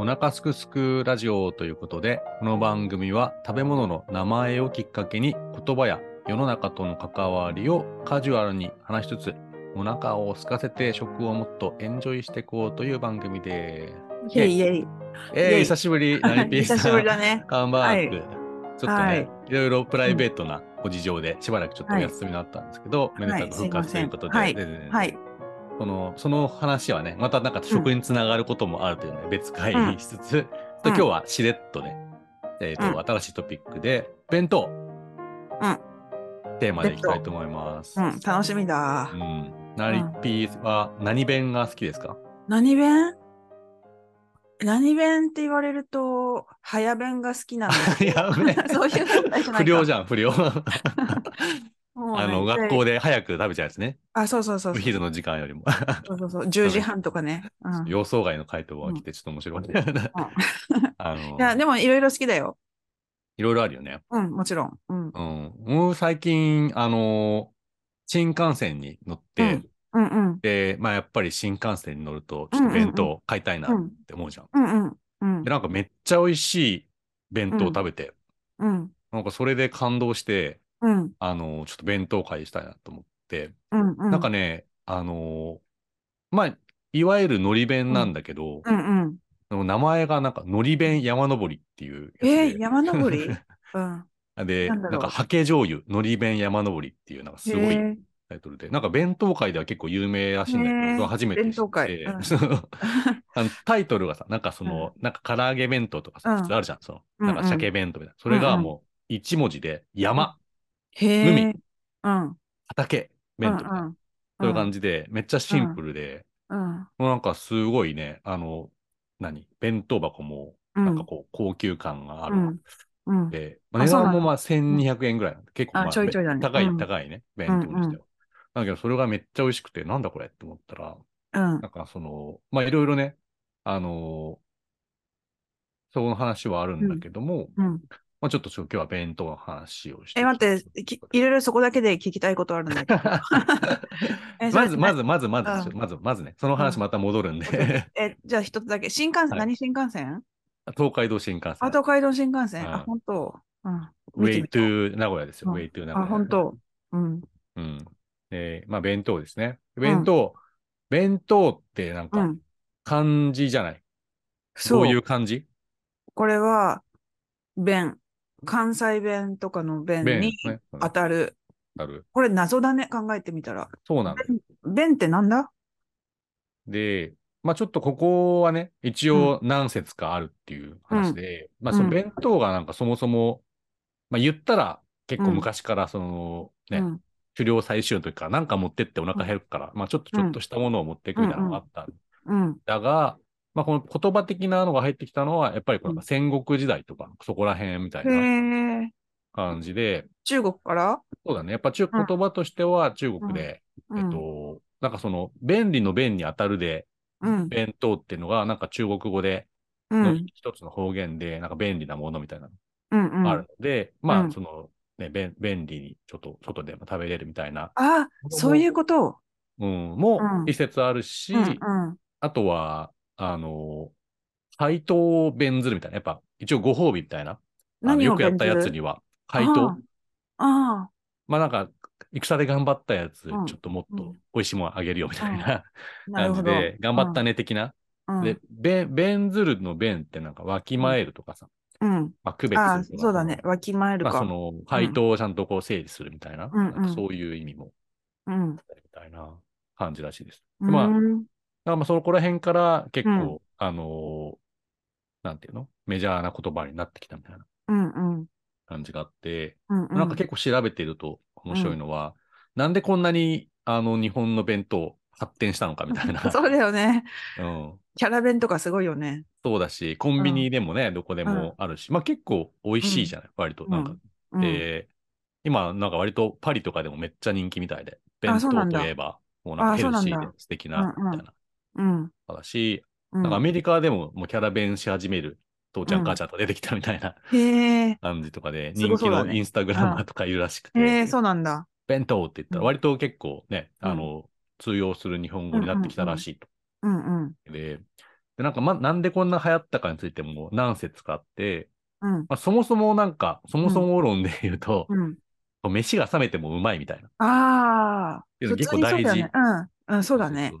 お腹すくすくラジオということで、この番組は食べ物の名前をきっかけに言葉や世の中との関わりをカジュアルに話しつつ、お腹を空かせて食をもっとエンジョイしていこうという番組で す。イェイイェイ。えー、久しぶり、ナリピーさん。久しぶりだね。カンバーク。はいちょっとね、はいい、ろいろプライベートなご事情でしばらくちょっとおはい休みになったんですけど、めでたく復活ということで、はいででではい。そのその話はね、またなんか食につながることもあるというので、別会うんしつつ、で今日はしれっとね、えーとうん新しいトピックで、弁当、うんテーマでいきたいと思います。うん、楽しみだう。ん。ナリピーは何弁が好きですか？何弁？何弁って言われると、早弁が好きなんだけど。やべえそういう。不良じゃん、不良。あの、学校で早く食べちゃうやつね。あ、そうそうそうそう。お昼の時間よりも。そうそうそう。10時半とかね。うん。い予想外の回答が来てちょっと面白い。あのや、でもいろいろ好きだよ。いろいろあるよね。うん、もちろん。うん。うん。もう最近、あの、新幹線に乗って、うんうん。で、まあやっぱり新幹線に乗ると、ちょっと弁当買いたいなって思うじゃん。うんうん。うんで、。なんかめっちゃ美味しい弁当食べて、うん。なんかそれで感動して、うん。あの、ちょっと弁当会したいなと思って、うん。うん。なんかね、あの、まあ、いわゆるのり弁なんだけど、うん。うん。でも名前がなんかのり弁山登りっていう。えー、山登り？うん。で、なんんか、ハケ醤油、のり弁山登りっていう、なんかすごいタイトルで、なんか弁当界では結構有名らしいんだけど、初めて知っうん。あのタイトルがさ、なんかその、なんか唐揚げ弁当とかさ、うん。普通あるじゃん、その、うん。なんか鮭弁当みたいな。それがもう、一文字で、山、海うん。畑、弁当みたいな。うんそういう感じで、めっちゃシンプルで、うん。もうなんかすごいね、あの、何？弁当箱も、うん。なんかこう、高級感がある。うん。うん。で、まあ値段もまあ1200円ぐらいなんで、結構まああちょいちょいだね高い、うん高いね、弁当にしては。うんうんだけど、それがめっちゃ美味しくて、なんだこれって思ったら、うん。なんかその、まあいろいろね、あのーその話はあるんだけども、うん。まあちょっと今日は弁当の話をして。え、待って、きいろいろそこだけで聞きたいことあるんだけど。まず、まず、まず、まずうん、まず、まずね、その話また戻るんで、え、じゃあ一つだけ。新幹線、はい何新幹線？東海道新幹線あ、、東海道新幹線。うんあ、本当。うん。ウェイトゥー名古屋ですよ、うんウェイトゥー名古うあ、屋。本当。うん。うん。えーまあ弁当ですね。弁当、弁当ってなんかうん。漢字じゃない、どそうういう漢字？これは、弁。関西弁とかの弁弁に当たる。ある。これ謎だね、考えてみたら。そうなんだ。弁ってなんだ？で、まあちょっとここはね、一応何節かあるっていう話で、まあその弁当がなんかそもそも、まあ言ったら結構昔からそのね、うん。狩猟採集の時からなんか持ってってお腹減るから、まあちょっとちょっとしたものを持っていくみたいなのがあったんうん。だが、まあこの言葉的なのが入ってきたのは、やっぱりこの戦国時代とかそこら辺みたいな。感じで、中国から？そうだね。やっぱ中うん言葉としては中国で、うんえっと、なんかその、便利の便に当たるで、うん。弁当っていうのが、なんか中国語で。一つの方言で、なんか便利なものみたいなうん。うん。のがあるので、まあ、うんその、ね、便便利にちょっと外でも食べれるみたいな、あ、そういうこと。うん、もうん一説あるし、うん。うん。あとは、あの、配当を弁ずるみたいな、やっぱ一応ご褒美みたいな、あのよくやったやつには、配当ああ。まあなんか、戦で頑張ったやつ、ちうんょっともっとうん美味しいものあげるよみたいな。感じで、頑張ったね的な。うん。で、べん、弁ずるの弁ってなんかわきまえるとかさ、うん。まあ、区別あそうだね。わきまえるか。まあその、配当をちゃんとこう整理するみたいな、うんうんなそういう意味もうん。みたいな感じらしいです。まあ、だかん。らまあそこら辺から結構、うんあのーなんていうの？メジャーな言葉になってきたみたいなうん。うん。感じがあって、うん。なんか結構調べてると面白いのは、なんでこんなにあの日本の弁当発展したのかみたいな。そうだよね。うんキャラ弁とかすごいよね。そうだし、コンビニでもね、どこでもあるし、まあ結構美味しいじゃない、割と。なんか、うん。で、今なんか割とパリとかでもめっちゃ人気みたいで、弁当といえば、もうなんかヘルシーで素敵な、うんうんみたいな。うん。だし、うんなんかアメリカでももうキャラ弁し始める父ちゃうんん母ちゃんとか出てきたみたいな。感じとかで、す人気のインスタグラマーとかいるらしくへて、え、そうなんだ。弁当って言ったらうん割と結構ね、うんあの、通用する日本語になってきたらしいと。うんうん。で、で、なんか、ま、なんでこんな流行ったかについても何説かあって、うん。まあ、そもそもなんか、そもそも論で言うと、うん。飯が冷めてもうまいみたいな。ああ、結ね。うん。うん、そうだね。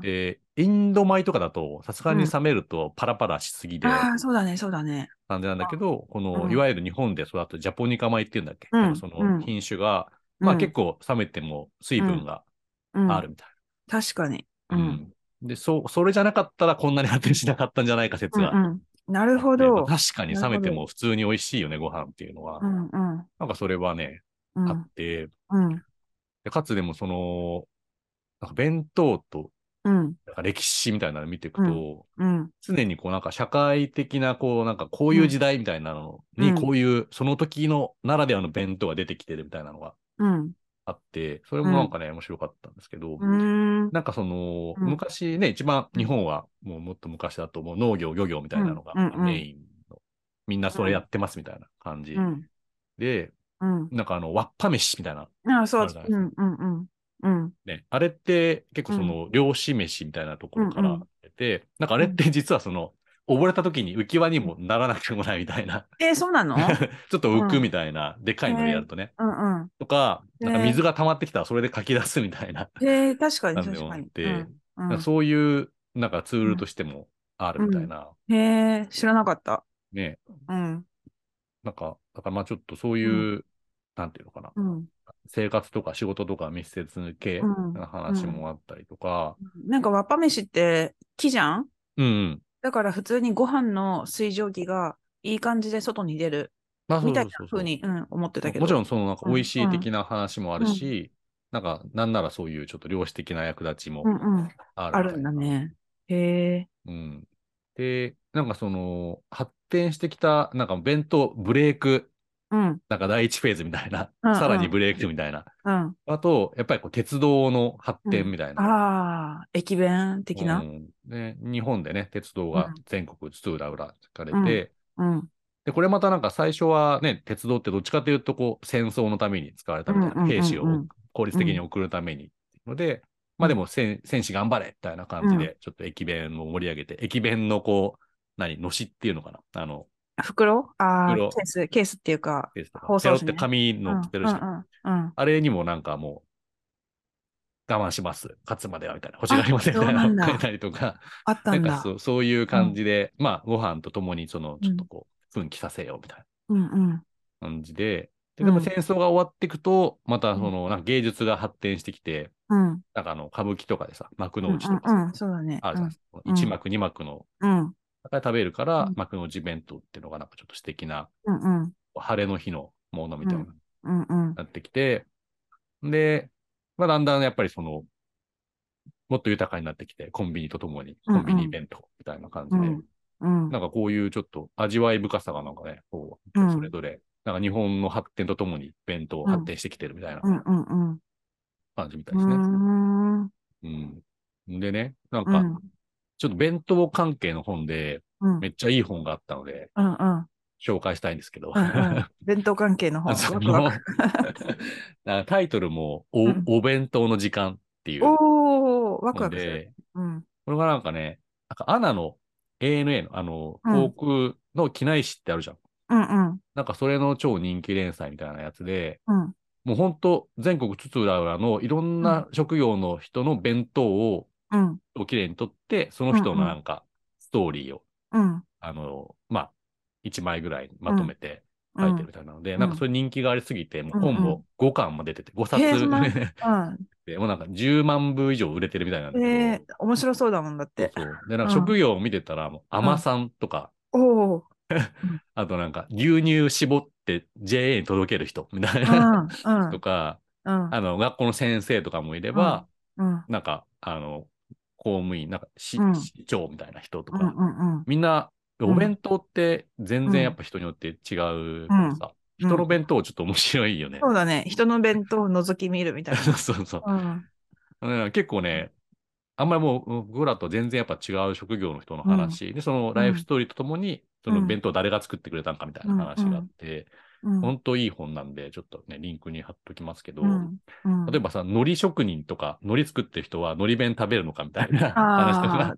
で、インド米とかだと、さすがに冷めるとパラパラしすぎで、ああ、そうだね、そうだね。感じなんだけど、この、うんいわゆる日本で育ったジャポニカ米っていうんだっけ、うんそうのん品種が、まあうん結構冷めても水分がうんあるみたい確かに。な。ううんんで、そう、それじゃなかったらこんなに発展しなかったんじゃないか説が。うんうん。なるほど。確かに冷めても普通に美味しいよね、ご飯っていうのは。うんうん。なんかそれはね、あうんって、うん。でかつでもその、なんか弁当とうん。なんか歴史みたいなの見ていくと、うん。常にこうなんか社会的なこうなんかこういう時代みたいなのにうんこういうその時のならではの弁当が出てきてるみたいなのがうん。あって、それもなんかね、面白かったんですけど、うん。なんかその、うん昔ね、一番日本はもうもっと昔だともう農業、漁業みたいなのがうんうんうんメインの、みんなそれやってますみたいな感じうん。で、うん。なんかあの、わっぱ飯みたいな、ああ、そううんうんうん。うん。ね、あれって結構その漁師飯みたいなところからうんうん出て、なんかあれって実はその、溺れた時に浮き輪にもならなくてもないみたいな、えー、そうなの？う んちょっと浮くみたいな、でかいのでやるとね。うん。とか、へーなんか水が溜まってきたらそれでかき出すみたいな、えー、確かに確かに。もあって、うんなんかそういうなんかツールとしてもあるみたいな、うん、へえ、知らなかった。ね。うん。なんか、だからまあちょっとそういう、なんていうのかな、うん。生活とか仕事とか密接系うんな話もあったりとか、なんかわっぱ飯って木じゃん？うん、うん。だから普通にご飯の水蒸気がいい感じで外に出るみたいなそうに、うん、思ってたけど。もちろんそのなんかうん美味しい的な話もあるし、なんかなんならそういうちょっと量子的な役立ちもうんうん。あるあるんだね。へえ。うん。で、なんかその発展してきたなんか弁当ブレイク、うん。なんか第一フェーズみたいな、うんうんさらにブレイクみたいな。うん。あと、やっぱりこう鉄道の発展みたいな。ああ、駅弁的な？うんで日本でね、鉄道がうん全国津々浦々引かれて、うん。で、これまたなんか最初はね、鉄道ってどっちかというと、こう、戦争のために使われたみたいな、兵士を効率的に送るためにので、まあでも戦、戦士頑張れみたいな感じで、ちょっと駅弁を盛り上げて、駅弁のこう、何、のしっていうのかな？あの、袋？ああ、ケ袋ース、ケースっていうか、包装紙って紙のってるじゃん。うんうんうん。あれにもなんかもう、我慢します。勝つまではみたいな。欲しがりませんみたいそうなんだ な書いたりとか、あったんだ。なんかそうそういう感じで、まあ、ご飯とともに、その、ちょっとこう、奮起させようみたい。な感じで、でも戦争が終わっていくと、またその、なんか芸術が発展してきて、うん。なんかあの、歌舞伎とかでさ、幕うんの内とかさ、うんうん、そうだね。あるじゃないですか。うん1幕、2幕の、食べるからうん、幕の内弁当っていうのがなんかちょっと素敵な、うんうん。晴れの日のものみたいな、うんうん。なってきて、で、まあ、だんだんやっぱりその、もっと豊かになってきて、コンビニとともに、コンビニイベントみたいな感じで、うん。うん。なんかこういうちょっと味わい深さがなんかね、こう、うんそれぞれ、なんか日本の発展とともに弁当発展してきてるみたいな。感じみたいうですね。うん。でね、なんか、うん。ちょっと弁当関係の本で、うん。めっちゃいい本があったので、うんうん。紹介したいんですけど。うんうん。弁当関係の本。タイトルもお、うんお弁当の時間っていうおー、ワク本ワクする。で、うん。これがなんかね、なんかアナの ANA の、あの、うん航空の機内誌ってあるじゃん。うんうん。なんかそれの超人気連載みたいなやつで、うん。もうほんと全国津々浦々のいろんな職業の人の弁当をうん。おきれいにとって、その人のなんかストーリーを、うん。あの、まあ、1枚ぐらいにまとめてうん書いてるみたいなので、んなんかそれ人気がありすぎて、もううんうん本も5巻も出てて、5冊 うん。もうなんか10万部以上売れてるみたいなんだけど、えー、面白そうだもんだって。で、なんか職業を見てたら、もう、甘さんとか、おー。あとなんか、牛乳絞って JA に届ける人みたいうん。な、うん。とか、うん。あの、学校の先生とかもいれば、うん。なんか、あの、公務員、なんか市、うん市長みたいな人とか。みんな、んお弁当って全然やっぱ人によって違うからさ、うん人の弁当ちょっと面白いよね。そうだね。人の弁当を覗き見るみたい そうそうそう。な。うん。うん結構ね、あんまりもう、僕らと全然やっぱ違う職業の人の話、で、そのライフストーリーとともに、その弁当誰が作ってくれたんかみたいな話があって、うん。本当いい本なんで、ちょっとね、リンクに貼っときますけど、うん。うん。例えばさ、海苔職人とか、海苔作ってる人は海苔弁食べるのかみたいな話とあ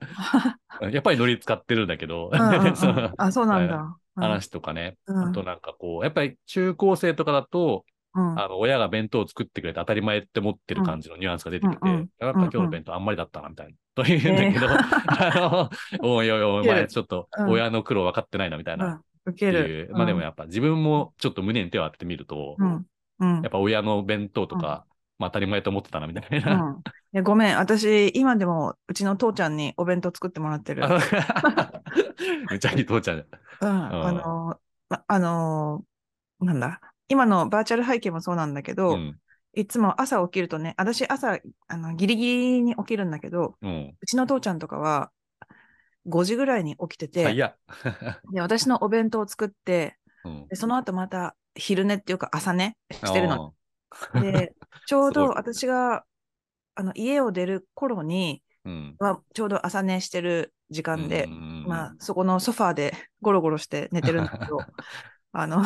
か、やっぱりノリ使ってるんだけど、あ、そうなんだ。うん。話とかね、うん。あとなんかこう、やっぱり中高生とかだと、うん。あの、親が弁当を作ってくれて当たり前って思ってる感じのニュアンスが出てきて、やっぱ今日の弁当あんまりだったな、みたいな。というん。だけど、あの、おいおいお前ちょっとうん。親の苦労分かってないな、みたいな。うん。受ける。いう。まあでもやっぱ自分もちょっと胸に手を当ててみると、うん。うんやっぱ親の弁当とか、まあ当たり前と思ってたな、みたいな。うん。いや、ごめん。私、今でも、うちの父ちゃんにお弁当作ってもらってる。うん。めちゃいい父ちゃん。あの、まあの、なんだ。今のバーチャル背景もそうなんだけど、うん。いつも朝起きるとね、私朝、あの、ギリギリに起きるんだけど、うん。うちの父ちゃんとかは、5時ぐらいに起きてて。で、私のお弁当を作って、うんでその後また昼寝っていうか朝寝してるの。あで、ちょうど私が、あの、家を出る頃に、ーうん。はちょうど朝寝してる時間で、まあ、そこのソファーで ゴロゴロして寝てるんだけど、あの、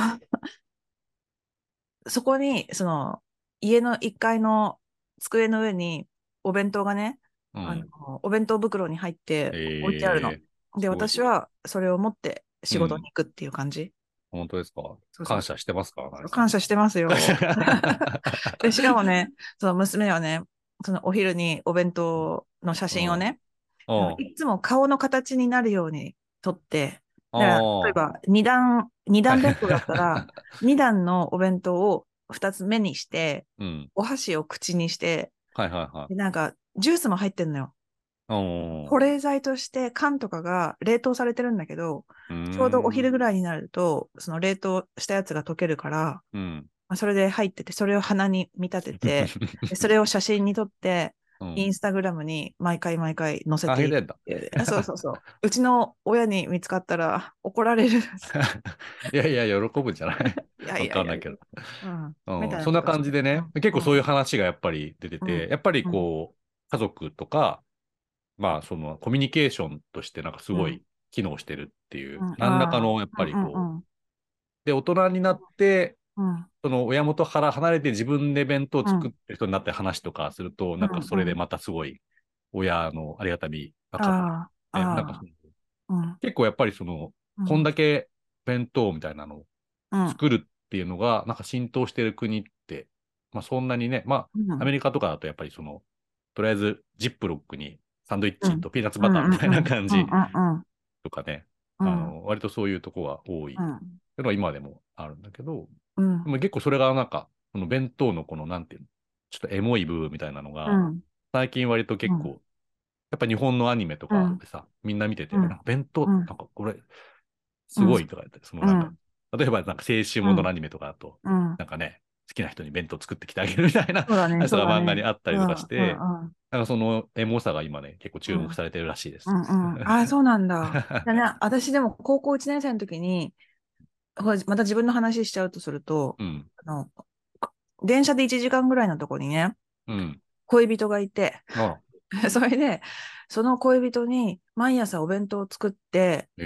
そこに、その、家の1階の机の上にお弁当がね、うん。あのお弁当袋に入って置いてあるの。えー。で、私はそれを持って仕事に行くっていう感じ。本当ですか？感謝してますか？感謝してますよ。でしかもね、その娘はね、そのお昼にお弁当の写真をね、うん。いつも顔の形になるように撮って、だからあー例えば2段、二段弁当だったら、2段のお弁当を2つ目にして、うん。お箸を口にして、はいはいはい。でなんかジュースも入ってんのよ。うん。保冷剤として缶とかが冷凍されてるんだけど、ちちょうどお昼ぐらい。になると、その冷凍したやつが溶けるから、うん。まあ、それで入ってて、それを鼻に見立てて、でそれを写真に撮って、うんインスタグラムに毎回毎回載せていくって そうそうそう。うちの親に見つかったら怒られる。いやいや、喜ぶんじゃない？いやいやわかんないけど。うんうん、そんな感じでね、うん結構そういう話がやっぱり出てて、うんやっぱりこう、家族とか、まあ、そのコミュニケーションとしてなんかすごうい機能してるっていう、うん。何らかのやっぱりこう、うんうんで、大人になって、うん。その親元から離れて自分で弁当を作ってる人になって話とかすると、なんかそれでまたすごい親のありがたみがかあって、あなんかそのうん。結構やっぱりその、うん。こんだけ弁当みたいなのをうん。作るっていうのが、なんか浸透してる国って、まあそんなにね、まうん。あアメリカとかだとやっぱりその、とりあえずジップロックにサンドイッチとピーナッツバターみたいな感じとかね、うん。あの割とそういうとこが多い。っていうのは今でもあるんだけど、うん。でも結構それがなんか、この弁当のこのなんていうの、ちょっとエモい部分みたいなのが、うん。最近割と結構、うやっぱ日本のアニメとかでさ、みんな見てて、うん。なんか弁当、うん。なんかこれ、すごいとか言って、そのなんか、例えばなんか青春もののアニメとかだと、うん。なんかね、好きな人に弁当作ってきてあげるみたいな、そうだね。が漫画にあったりとかしてうんうんなんかそのエモさが今ね、結構注目されてるらしいです。うんうんうん ああ、そうなんだ。いやね、私でも高校1年生の時に、また自分の話しちゃうとすると、うん。あの電車で1時間ぐらいのとこにね、うん。恋人がいて、あそれで、その恋人に毎朝お弁当を作って、え。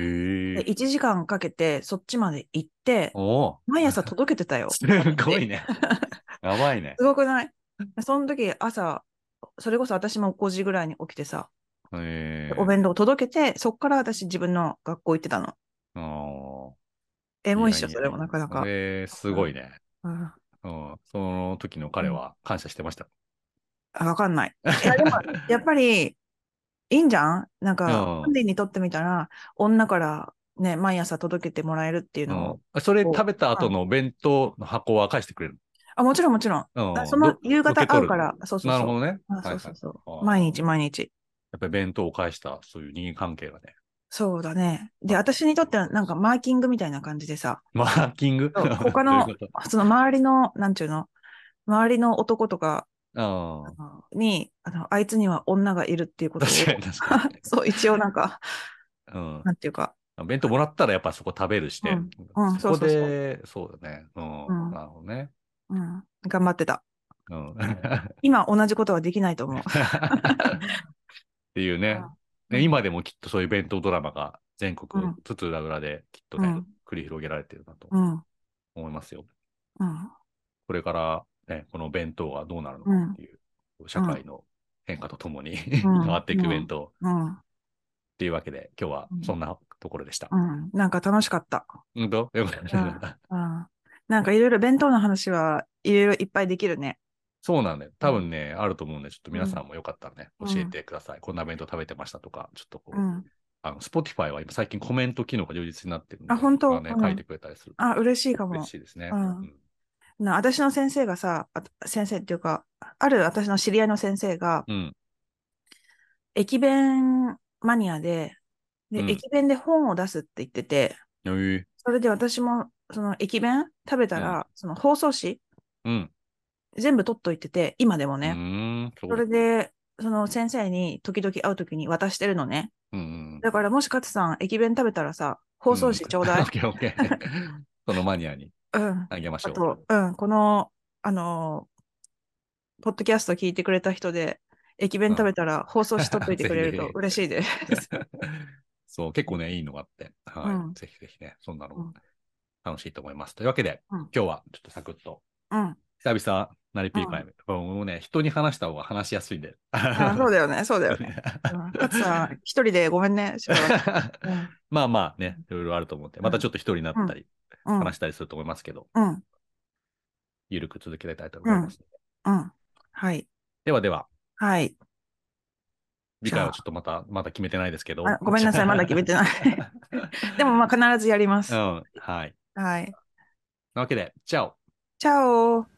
1時間かけてそっちまで行って。毎朝届けてたよ。すごいね。やばいね。すごくない？その時朝、それこそ私も5時ぐらいに起きてさ、へえ。お弁当を届けて、そっから私自分の学校行ってたの。あーエモいっしょ、ややそれもなかなか。えー、すごいね。うんうん。その時の彼は感謝してました？あわかんない。いや、でも、やっぱり、いいんじゃん？なんか、うん本人にとってみたら、女からね、毎朝届けてもらえるっていううのを、ん。それ食べた後の弁当の箱は返してくれる。あ、もちろんもちろん。うんあその夕方会うから、そうそうそう。なるほどね。そうそうそう。毎日毎日。やっぱり弁当を返した、そういう人間関係がね。そうだね。で、私にとってはなんかマーキングみたいな感じでさ、マーキング？他の その周りの、なんちゅうの、周りの男とかあに、あのあいつには女がいるっていうことを、確かに確か そう、一応なんか、に。なんていうか、うん。弁当もらったらやっぱそこ食べるして、うんうんそこで、そうだね。うん。うんなるほどね。うん、頑張ってた。うん。今同じことはできないと思う。っていうね。うんね今でもきっとそういう弁当ドラマが全国うん津々浦々できっとね、うん繰り広げられてるなとうん。思いますよ。うん。これからね、この弁当がどうなるのかっていう、社会の変化とともに、ん 変わっていく弁当、うん。っていうわけで、今日はそんなところでした。うん。なんか楽しかった。うんと、よかった。うん。なんかいろいろ弁当の話はいろいろいっぱいできるね。そうなんだよ。多分ね、あると思うんで、ちょっと皆さんもよかったらね、うん教えてください。こんな弁当食べてましたとか、ちょっとこう、うん。あの、Spotify は今最近コメント機能が充実になってるんで、あ本当？まね、うん書いてくれたりするとあ、嬉しいかも嬉。しいですね。うんうんな私の先生がさ、あ先生っていうか、ある私の知り合いの先生が、うん。駅弁マニアで、で、うん駅弁で本を出すって言ってて、へえそれで私も、その駅弁食べたら、その放送紙うん。全部取っといてて、今でもうね。ーん。そそれで、その先生に時々会うときに渡してるのね。うんうん。だからもし勝さん、駅弁食べたらさ、放送紙ちょうだい。そのマニアにうん。あげましょう。あと、うん、この、あのーポッドキャスト聞いてくれた人で、駅弁食べたら放送しとっといてくれると 嬉しいです。そう、結構ね、いいのがあって、はい。うんぜひぜひね、そんなのうん楽しいと思います。というわけで、うん今日はちょっとサクッと、うん。久々、なりピーカイム。もうね、人に話した方が話しやすいんで。あそうだよね、そうだよね。うん勝さん、一人でごめんね、まあまあね、いろいろあると思って、またちょっと一人になったり、うん、話したりすると思いますけど、うん、ゆるく続けたいと思います。うん。はい。ではでは、はい。次回はちょっとまた、まだ決めてないですけど。あごめんなさいまだ決めてない でも、まあ、必ずやります。うん、はい。はい。というわけで、チャオチャオ